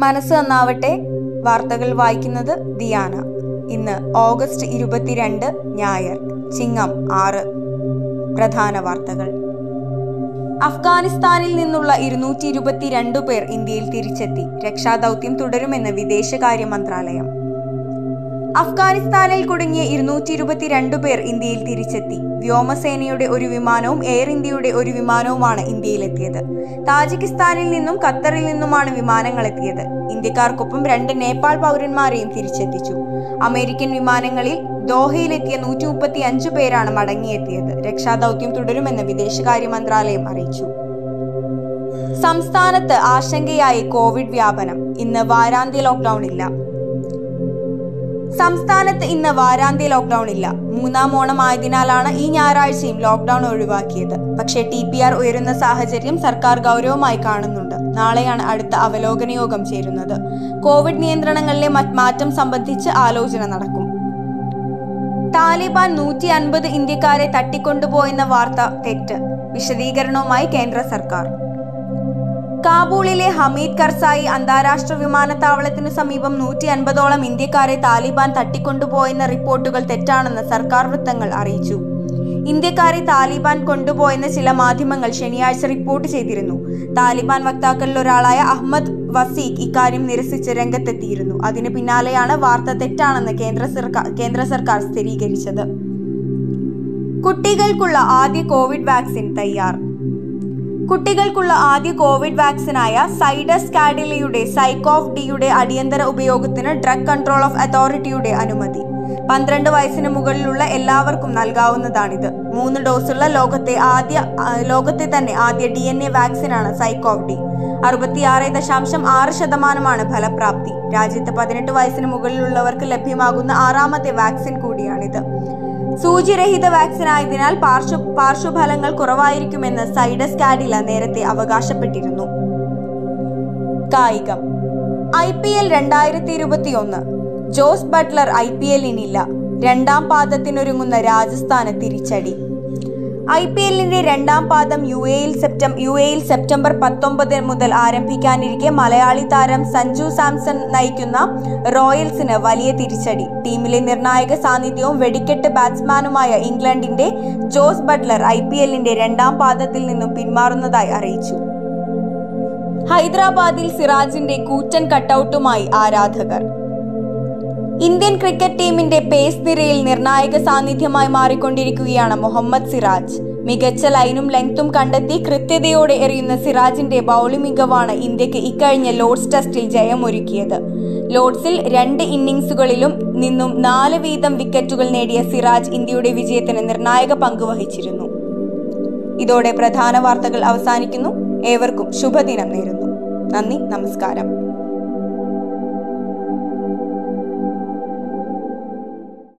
മനസ്സ് നന്നാവട്ടെ. വാർത്തകൾ വായിക്കുന്നത് ദിയാന. ഇന്ന് ഓഗസ്റ്റ് ഇരുപത്തിരണ്ട് ഞായർ ചിങ്ങം ആറ്. പ്രധാന വാർത്തകൾ. അഫ്ഗാനിസ്ഥാനിൽ നിന്നുള്ള ഇരുന്നൂറ്റി ഇരുപത്തിരണ്ട് പേർ ഇന്ത്യയിൽ തിരിച്ചെത്തി. രക്ഷാദൗത്യം തുടരുമെന്ന് വിദേശകാര്യ മന്ത്രാലയം. അഫ്ഗാനിസ്ഥാനിൽ കുടുങ്ങിയ ഇരുന്നൂറ്റി ഇരുപത്തിരണ്ട് പേർ ഇന്ത്യയിൽ തിരിച്ചെത്തി. വ്യോമസേനയുടെ ഒരു വിമാനവും എയർ ഇന്ത്യയുടെ ഒരു വിമാനവുമാണ് ഇന്ത്യയിലെത്തിയത്. താജിക്കിസ്ഥാനിൽ നിന്നും ഖത്തറിൽ നിന്നുമാണ് വിമാനങ്ങൾ എത്തിയത് ഇന്ത്യക്കാർക്കൊപ്പം രണ്ട് നേപ്പാൾ പൗരന്മാരെയും തിരിച്ചെത്തിച്ചു. അമേരിക്കൻ വിമാനങ്ങളിൽ ദോഹയിലെത്തിയ നൂറ്റി മുപ്പത്തി അഞ്ച് പേരാണ് മടങ്ങിയെത്തിയത്. രക്ഷാദൗത്യം തുടരുമെന്ന് വിദേശകാര്യ മന്ത്രാലയം അറിയിച്ചു. സംസ്ഥാനത്ത് ആശങ്കയായി കോവിഡ് വ്യാപനം. ഇന്ന് വാരാന്ത്യ ലോക്ക്ഡൌൺ ഇല്ല. സംസ്ഥാനത്ത് ഇന്ന് വാരാന്ത്യ ലോക്ക്ഡൌൺ ഇല്ല. മൂന്നാം ഓണം ആയതിനാലാണ് ഈ ഞായറാഴ്ചയും ലോക്ക്ഡൌൺ ഒഴിവാക്കിയത്. പക്ഷേ ടി പി ആർ ഉയരുന്ന സാഹചര്യം സർക്കാർ ഗൗരവമായി കാണുന്നുണ്ട്. നാളെയാണ് അടുത്ത അവലോകന യോഗം ചേരുന്നത്. കോവിഡ് നിയന്ത്രണങ്ങളിലെ മാറ്റം സംബന്ധിച്ച് ആലോചന നടക്കും. താലിബാൻ നൂറ്റി അൻപത് ഇന്ത്യക്കാരെ തട്ടിക്കൊണ്ടുപോയെന്ന വാർത്ത തെറ്റ്. വിശദീകരണവുമായി കേന്ദ്ര സർക്കാർ. കാബൂളിലെ ഹമീദ് കർസായി അന്താരാഷ്ട്ര വിമാനത്താവളത്തിനു സമീപം നൂറ്റി അൻപതോളം ഇന്ത്യക്കാരെ താലിബാൻ തട്ടിക്കൊണ്ടുപോയെന്ന റിപ്പോർട്ടുകൾ തെറ്റാണെന്ന് സർക്കാർ വൃത്തങ്ങൾ അറിയിച്ചു. ഇന്ത്യക്കാരെ താലിബാൻ കൊണ്ടുപോയെന്ന് ചില മാധ്യമങ്ങൾ ശനിയാഴ്ച റിപ്പോർട്ട് ചെയ്തിരുന്നു. താലിബാൻ വക്താക്കളിൽ ഒരാളായ അഹമ്മദ് വസീഖ് ഇക്കാര്യം നിരസിച്ച് രംഗത്തെത്തിയിരുന്നു. അതിന് പിന്നാലെയാണ് വാർത്ത തെറ്റാണെന്ന് കേന്ദ്ര സർക്കാർ കേന്ദ്ര സർക്കാർ സ്ഥിരീകരിച്ചത്. കുട്ടികൾക്കുള്ള ആദ്യ കോവിഡ് വാക്സിൻ തയ്യാർ. കുട്ടികൾക്കുള്ള ആദ്യ കോവിഡ് വാക്സിനായ സൈഡസ് കാഡിലയുടെ സൈക്കോഫ് ഡിയുടെ അടിയന്തര ഉപയോഗത്തിന് ഡ്രഗ് കൺട്രോൾ ഓഫ് അതോറിറ്റിയുടെ അനുമതി. പന്ത്രണ്ട് വയസ്സിന് മുകളിലുള്ള എല്ലാവർക്കും നൽകാവുന്നതാണിത്. മൂന്ന് ഡോസുള്ള ലോകത്തെ ആദ്യ ലോകത്തെ തന്നെ ആദ്യ ഡി എൻ എ വാക്സിനാണ് സൈക്കോഫ് ഡി. അറുപത്തിയാറ് ദശാംശം ആറ് ശതമാനമാണ് ഫലപ്രാപ്തി. രാജ്യത്ത് പതിനെട്ട് വയസ്സിന് മുകളിലുള്ളവർക്ക് ലഭ്യമാകുന്ന ആറാമത്തെ വാക്സിൻ കൂടിയാണിത്. സൂചിരഹിത വാക്സിനായതിനാൽ പാർശ്വ പാർശ്വഫലങ്ങൾ കുറവായിരിക്കുമെന്ന് സൈഡസ് കാഡില നേരത്തെ അവകാശപ്പെട്ടിരുന്നു. കായികം. ഐ പി എൽ രണ്ടായിരത്തി ഇരുപത്തിയൊന്ന് ജോസ് ബട്ട്ലർ ഐ പി എല്ലിനില്ല. രണ്ടാം പാദത്തിനൊരുങ്ങുന്ന രാജസ്ഥാന് തിരിച്ചടി. ഐ പി എല്ലിന്റെ രണ്ടാം പാദം യു എയിൽ സെപ്റ്റം യു എയിൽ സെപ്റ്റംബർ പത്തൊമ്പത് മുതൽ ആരംഭിക്കാനിരിക്കെ മലയാളി താരം സഞ്ജു സാംസൺ നയിക്കുന്ന റോയൽസിന് വലിയ തിരിച്ചടി. ടീമിലെ നിർണായക സാന്നിധ്യവും വെടിക്കെട്ട് ബാറ്റ്സ്മാനുമായ ഇംഗ്ലണ്ടിന്റെ ജോസ് ബട്ട്ലർ ഐ പി എല്ലിന്റെ രണ്ടാം പാദത്തിൽ നിന്നും പിന്മാറുന്നതായി അറിയിച്ചു. ഹൈദരാബാദിൽ സിറാജിന്റെ കൂറ്റൻ കട്ടൌട്ടുമായി ആരാധകർ ഇന്ത്യൻ ക്രിക്കറ്റ് ടീമിന്റെ പേസ് നിരയിൽ നിർണായക സാന്നിധ്യമായി മാറിക്കൊണ്ടിരിക്കുകയാണ് മുഹമ്മദ് സിറാജ്. മികച്ച ലൈനും ലെങ്തും കണ്ടെത്തി കൃത്യതയോടെ എറിയുന്ന സിറാജിന്റെ ബൗളിംഗ് മികവാണ് ഇന്ത്യയ്ക്ക് ഇക്കഴിഞ്ഞ ലോർഡ്സ് ടെസ്റ്റിൽ ജയമൊരുക്കിയത്. ലോർഡ്സിൽ രണ്ട് ഇന്നിംഗ്സുകളിലും നിന്നും നാല് വീതം വിക്കറ്റുകൾ നേടിയ സിറാജ് ഇന്ത്യയുടെ വിജയത്തിന് നിർണായക പങ്ക് വഹിച്ചിരുന്നു. ഇതോടെ പ്രധാന വാർത്തകൾ അവസാനിക്കുന്നു. ഏവർക്കും ശുഭദിനം നേരുന്നു. നന്ദി നമസ്കാരം.